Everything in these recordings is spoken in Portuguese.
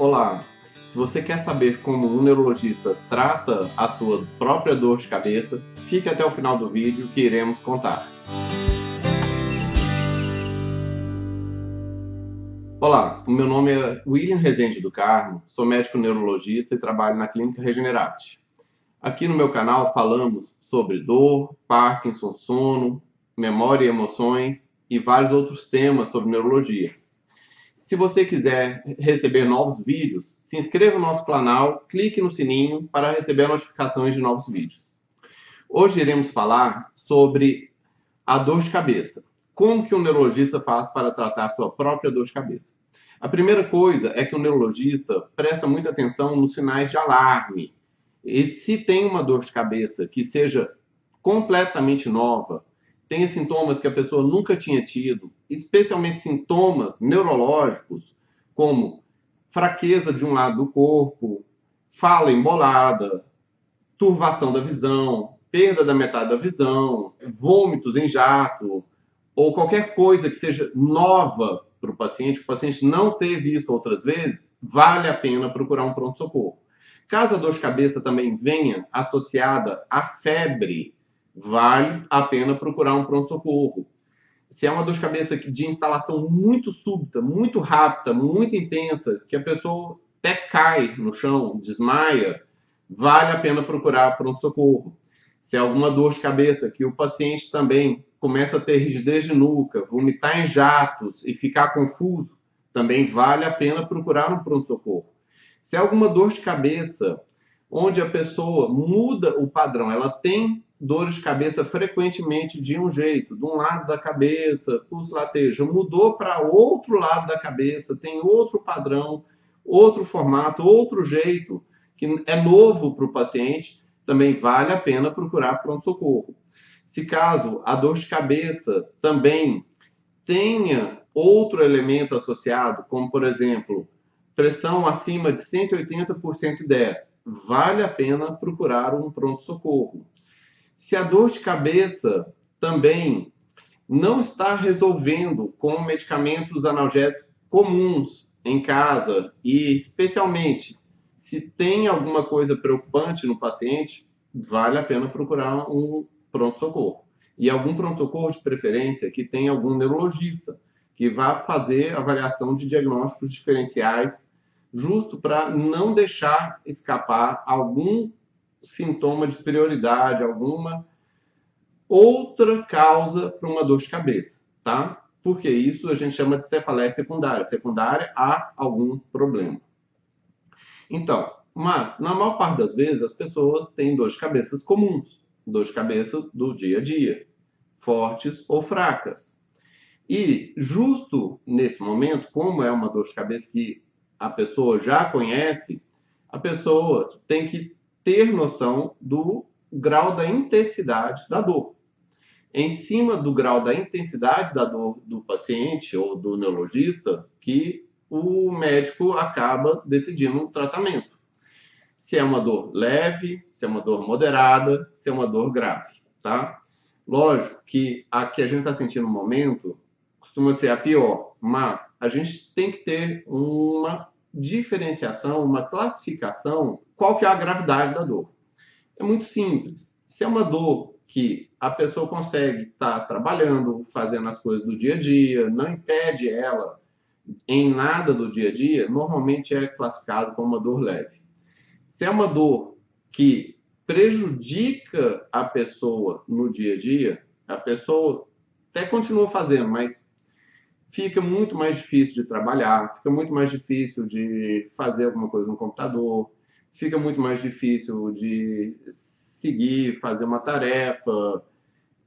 Olá! Se você quer saber como um neurologista trata a sua própria dor de cabeça, fique até o final do vídeo que iremos contar. Olá, o meu nome é William Rezende do Carmo, sou médico neurologista e trabalho na Clínica Regenerate. Aqui no meu canal falamos sobre dor, Parkinson, sono, memória e emoções e vários outros temas sobre neurologia. Se você quiser receber novos vídeos, se inscreva no nosso canal, clique no sininho para receber notificações de novos vídeos. Hoje iremos falar sobre a dor de cabeça. Como que um neurologista faz para tratar sua própria dor de cabeça? A primeira coisa é que o neurologista presta muita atenção nos sinais de alarme. E se tem uma dor de cabeça que seja completamente nova, tenha sintomas que a pessoa nunca tinha tido, especialmente sintomas neurológicos, como fraqueza de um lado do corpo, fala embolada, turvação da visão, perda da metade da visão, vômitos em jato, ou qualquer coisa que seja nova para o paciente, o paciente não teve isso outras vezes, vale a pena procurar um pronto-socorro. Caso a dor de cabeça também venha associada à febre, vale a pena procurar um pronto-socorro. Se é uma dor de cabeça de instalação muito súbita, muito rápida, muito intensa, que a pessoa até cai no chão, desmaia, vale a pena procurar pronto-socorro. Se é alguma dor de cabeça que o paciente também começa a ter rigidez de nuca, vomitar em jatos e ficar confuso, também vale a pena procurar um pronto-socorro. Se é alguma dor de cabeça onde a pessoa muda o padrão, ela tem dores de cabeça frequentemente de um jeito, de um lado da cabeça, pulso lateja, mudou para outro lado da cabeça, tem outro padrão, outro formato, outro jeito, que é novo para o paciente, também vale a pena procurar pronto-socorro. Se caso a dor de cabeça também tenha outro elemento associado, como por exemplo, pressão acima de 180 por 110, vale a pena procurar um pronto-socorro. Se a dor de cabeça também não está resolvendo com medicamentos analgésicos comuns em casa e especialmente se tem alguma coisa preocupante no paciente, vale a pena procurar um pronto-socorro. E algum pronto-socorro de preferência que tenha algum neurologista que vá fazer avaliação de diagnósticos diferenciais, justo para não deixar escapar algum sintoma de prioridade, alguma outra causa para uma dor de cabeça, tá? Porque isso a gente chama de cefaleia secundária. Secundária a algum problema. Então, mas na maior parte das vezes as pessoas têm dor de cabeças comuns, dor de cabeças do dia a dia, fortes ou fracas. E justo nesse momento, como é uma dor de cabeça que a pessoa já conhece, a pessoa tem que ter noção do grau da intensidade da dor. Em cima do grau da intensidade da dor do paciente ou do neurologista, que o médico acaba decidindo um tratamento. Se é uma dor leve, se é uma dor moderada, se é uma dor grave, tá? Lógico que a que a gente está sentindo no momento costuma ser a pior, mas a gente tem que ter uma diferenciação, uma classificação, qual que é a gravidade da dor. É muito simples. Se é uma dor que a pessoa consegue estar tá trabalhando, fazendo as coisas do dia a dia, não impede ela em nada do dia a dia, normalmente é classificado como uma dor leve. Se é uma dor que prejudica a pessoa no dia a dia, a pessoa até continua fazendo, mas fica muito mais difícil de trabalhar, fica muito mais difícil de fazer alguma coisa no computador, fica muito mais difícil de seguir, fazer uma tarefa.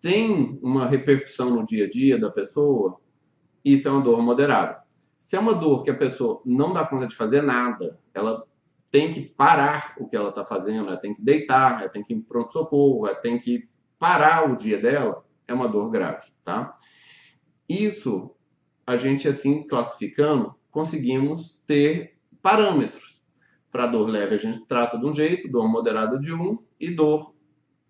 Tem uma repercussão no dia a dia da pessoa, isso é uma dor moderada. Se é uma dor que a pessoa não dá conta de fazer nada, ela tem que parar o que ela está fazendo, ela tem que deitar, ela tem que ir pronto-socorro, ela tem que parar o dia dela, é uma dor grave, tá? Isso a gente assim classificando, conseguimos ter parâmetros. Para dor leve a gente trata de um jeito, dor moderada de um e dor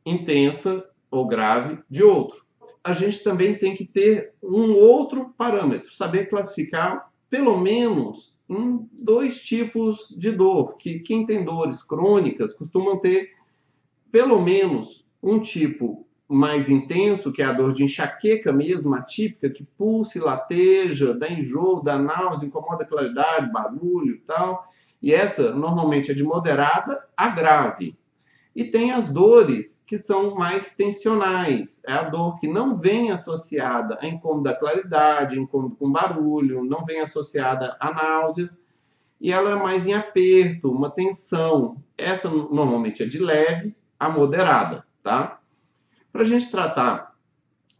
intensa ou grave de outro. A gente também tem que ter um outro parâmetro, saber classificar pelo menos em dois tipos de dor, que quem tem dores crônicas costumam ter pelo menos um tipo mais intenso, que é a dor de enxaqueca mesmo, atípica, que pulsa e lateja, dá enjoo, dá náusea, incomoda a claridade, barulho e tal. E essa normalmente é de moderada a grave. E tem as dores que são mais tensionais. É a dor que não vem associada a incômodo da claridade, incômodo com barulho, não vem associada a náuseas. E ela é mais em aperto, uma tensão. Essa normalmente é de leve a moderada, tá? Para a gente tratar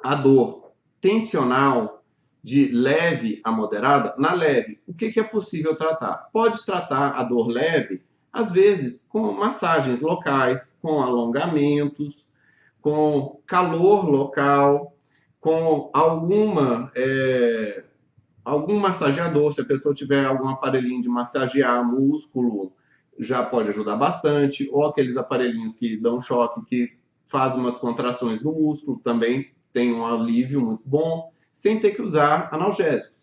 a dor tensional de leve a moderada, na leve, o que, que é possível tratar? Pode tratar a dor leve às vezes com massagens locais, com alongamentos, com calor local, com alguma é, algum massageador, se a pessoa tiver algum aparelhinho de massagear músculo, já pode ajudar bastante, ou aqueles aparelhinhos que dão choque, que fazem umas contrações no músculo, também tem um alívio muito bom, sem ter que usar analgésicos.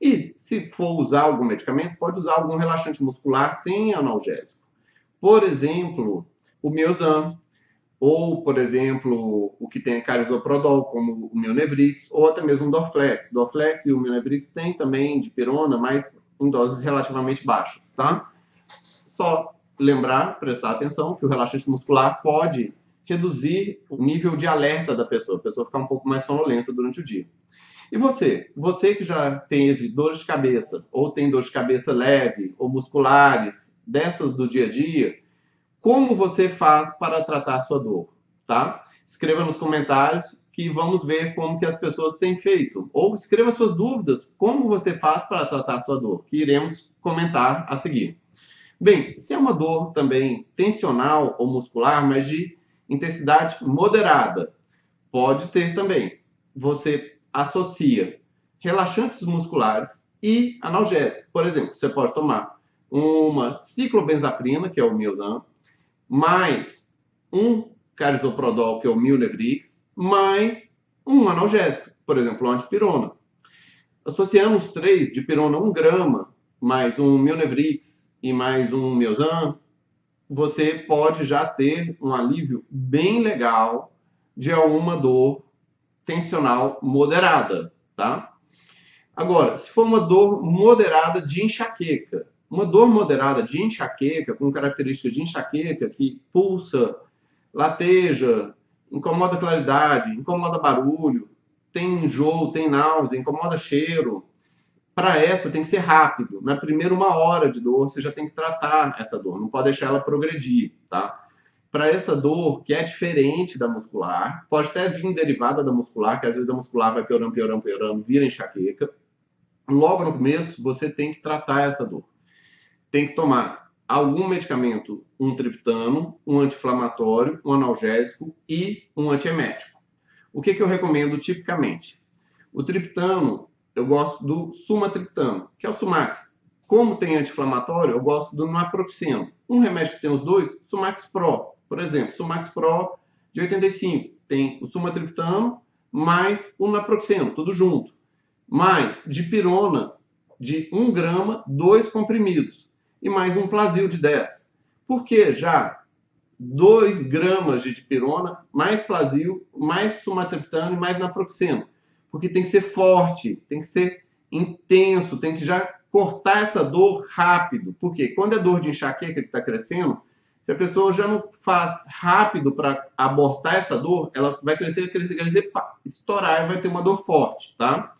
E se for usar algum medicamento, pode usar algum relaxante muscular sem analgésico. Por exemplo, o Miozan, ou, por exemplo, o que tem carisoprodol, como o Mionevrix, ou até mesmo o Dorflex. Dorflex e o Mionevrix têm também de pirona, mas em doses relativamente baixas, tá? Só lembrar, prestar atenção, que o relaxante muscular pode reduzir o nível de alerta da pessoa, a pessoa ficar um pouco mais sonolenta durante o dia. E você? Você que já teve dores de cabeça, ou tem dor de cabeça leve, ou musculares, dessas do dia a dia, como você faz para tratar a sua dor, tá? Escreva nos comentários que vamos ver como que as pessoas têm feito. Ou escreva suas dúvidas, como você faz para tratar a sua dor, que iremos comentar a seguir. Bem, se é uma dor também tensional ou muscular, mas de intensidade moderada, pode ter também. Você associa relaxantes musculares e analgésicos. Por exemplo, você pode tomar uma ciclobenzaprina, que é o Miozan, mais um carisoprodol, que é o Milnevrix, mais um analgésico, por exemplo, uma antipirona. Associando os três, de pirona 1 grama, mais um Milnevrix e mais um Miozan, você pode já ter um alívio bem legal de alguma dor tensional moderada, tá? Agora, se for uma dor moderada de enxaqueca, uma dor moderada de enxaqueca, com características de enxaqueca, que pulsa, lateja, incomoda claridade, incomoda barulho, tem enjoo, tem náusea, incomoda cheiro, para essa tem que ser rápido. Na primeira uma hora de dor, você já tem que tratar essa dor, não pode deixar ela progredir, tá? para essa dor que é diferente da muscular, pode até vir derivada da muscular, que às vezes a muscular vai piorando, piorando, piorando, vira enxaqueca. Logo no começo, você tem que tratar essa dor. Tem que tomar algum medicamento, um triptano, um anti-inflamatório, um analgésico e um antiemético. O que, que eu recomendo tipicamente? O triptano, eu gosto do sumatriptano, que é o Sumax. Como tem anti-inflamatório, eu gosto do naproxeno. Um remédio que tem os dois, Sumax Pro. Por exemplo, Sumax Pro de 85 tem o sumatriptano mais o naproxeno, tudo junto. Mais dipirona de 1 grama, dois comprimidos. E mais um plasil de 10. Por que já 2 gramas de dipirona, mais plasil, mais sumatriptano e mais naproxeno? Porque tem que ser forte, tem que ser intenso, tem que já cortar essa dor rápido. Porque quando é dor de enxaqueca que está crescendo, se a pessoa já não faz rápido para abortar essa dor, ela vai crescer, crescer, crescer, pá, estourar e vai ter uma dor forte, tá?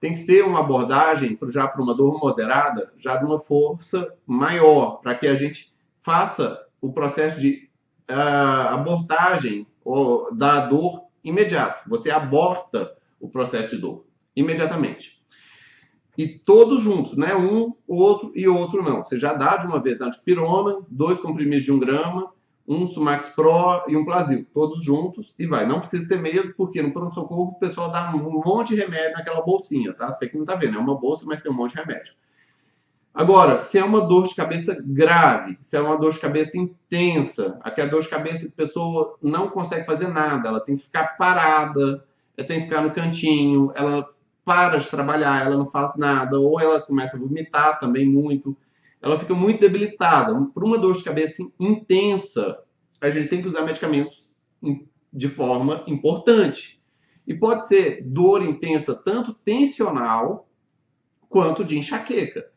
Tem que ser uma abordagem já para uma dor moderada, já de uma força maior, para que a gente faça o processo de uh, abortagem ou, da dor imediato. Você aborta o processo de dor imediatamente e todos juntos, né? Um, outro e outro não. Você já dá de uma vez antipirona, dois comprimidos de um grama, um Sumax Pro e um Plasil, todos juntos e vai. Não precisa ter medo, porque no pronto-socorro o pessoal dá um monte de remédio naquela bolsinha, tá? Você que não tá vendo, é uma bolsa, mas tem um monte de remédio. Agora, se é uma dor de cabeça grave, se é uma dor de cabeça intensa, aquela dor de cabeça que a pessoa não consegue fazer nada, ela tem que ficar parada, tem que ficar no cantinho, ela para de trabalhar, ela não faz nada, ou ela começa a vomitar também muito, ela fica muito debilitada. Por uma dor de cabeça intensa, a gente tem que usar medicamentos de forma importante. E pode ser dor intensa tanto tensional quanto de enxaqueca.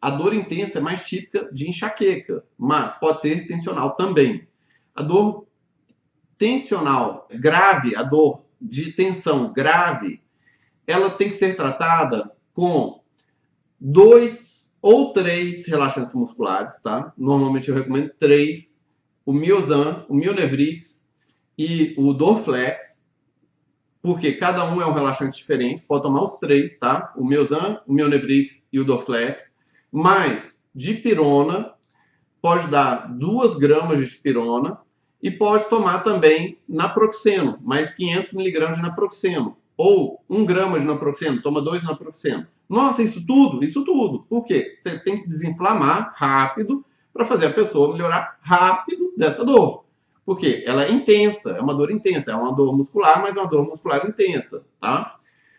A dor intensa é mais típica de enxaqueca, mas pode ter tensional também. A dor tensional grave, a dor de tensão grave, ela tem que ser tratada com dois ou três relaxantes musculares, tá? Normalmente eu recomendo três, o Miozan, o Mionevrix e o Dorflex, porque cada um é um relaxante diferente, pode tomar os três, tá? O Miozan, o Mionevrix e o Dorflex, mais dipirona, pode dar 2 gramas de dipirona e pode tomar também naproxeno, mais 500 miligramas de naproxeno, ou 1 grama de naproxeno, toma 2 naproxeno. Nossa, isso tudo? Isso tudo. Por quê? Você tem que desinflamar rápido para fazer a pessoa melhorar rápido dessa dor. Porque ela é intensa, é uma dor intensa, é uma dor muscular, mas é uma dor muscular intensa, tá?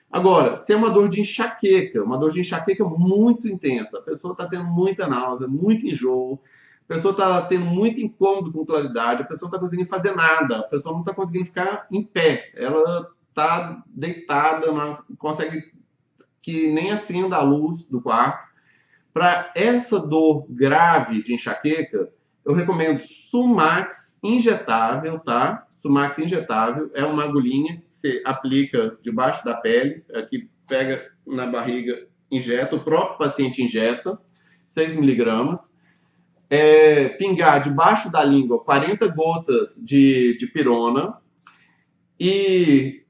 Agora, se é uma dor de enxaqueca, uma dor de enxaqueca muito intensa, a pessoa está tendo muita náusea, muito enjoo, pessoa está tendo muito incômodo com claridade, a pessoa não está conseguindo fazer nada, a pessoa não está conseguindo ficar em pé, ela está deitada, não consegue que nem acenda a luz do quarto. Para essa dor grave de enxaqueca, eu recomendo Sumax injetável, tá? Sumax injetável é uma agulhinha que você aplica debaixo da pele, aqui pega na barriga, injeta, o próprio paciente injeta, 6 miligramas. É, pingar debaixo da língua 40 gotas de, de pirona e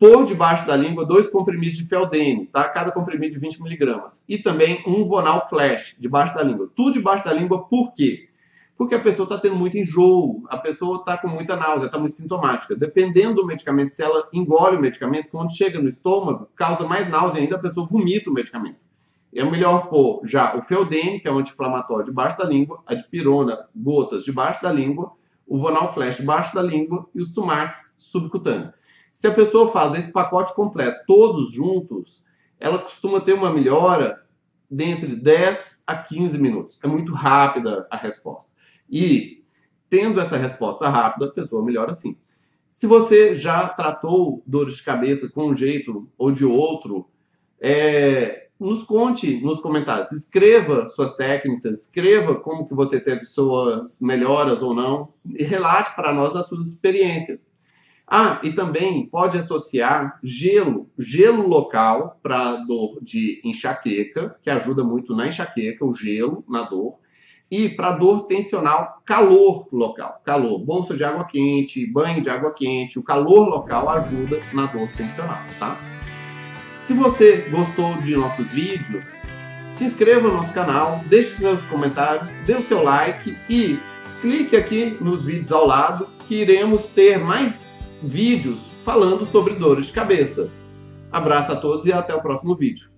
pôr debaixo da língua dois comprimidos de Feldene, tá? Cada comprimido de 20 miligramas. E também um Vonal Flash debaixo da língua. Tudo debaixo da língua, por quê? porque a pessoa está tendo muito enjoo, a pessoa está com muita náusea, está muito sintomática. Dependendo do medicamento, se ela engole o medicamento, quando chega no estômago, causa mais náusea ainda, a pessoa vomita o medicamento. É melhor pôr já o Feldene, que é um anti-inflamatório, debaixo da língua, a dipirona, gotas, debaixo da língua, o Vonal Flash debaixo da língua e o Sumax subcutâneo. Se a pessoa faz esse pacote completo, todos juntos, ela costuma ter uma melhora de entre 10 a 15 minutos. É muito rápida a resposta. E tendo essa resposta rápida, a pessoa melhora sim. Se você já tratou dores de cabeça com um jeito ou de outro, é, nos conte nos comentários. Escreva suas técnicas, escreva como que você teve suas melhoras ou não e relate para nós as suas experiências. Ah, e também pode associar gelo, gelo local para dor de enxaqueca, que ajuda muito na enxaqueca, o gelo na dor. E para dor tensional, calor local. Calor, bolsa de água quente, banho de água quente, o calor local ajuda na dor tensional, tá? Se você gostou de nossos vídeos, se inscreva no nosso canal, deixe seus comentários, dê o seu like e clique aqui nos vídeos ao lado que iremos ter mais vídeos falando sobre dores de cabeça. Abraço a todos e até o próximo vídeo.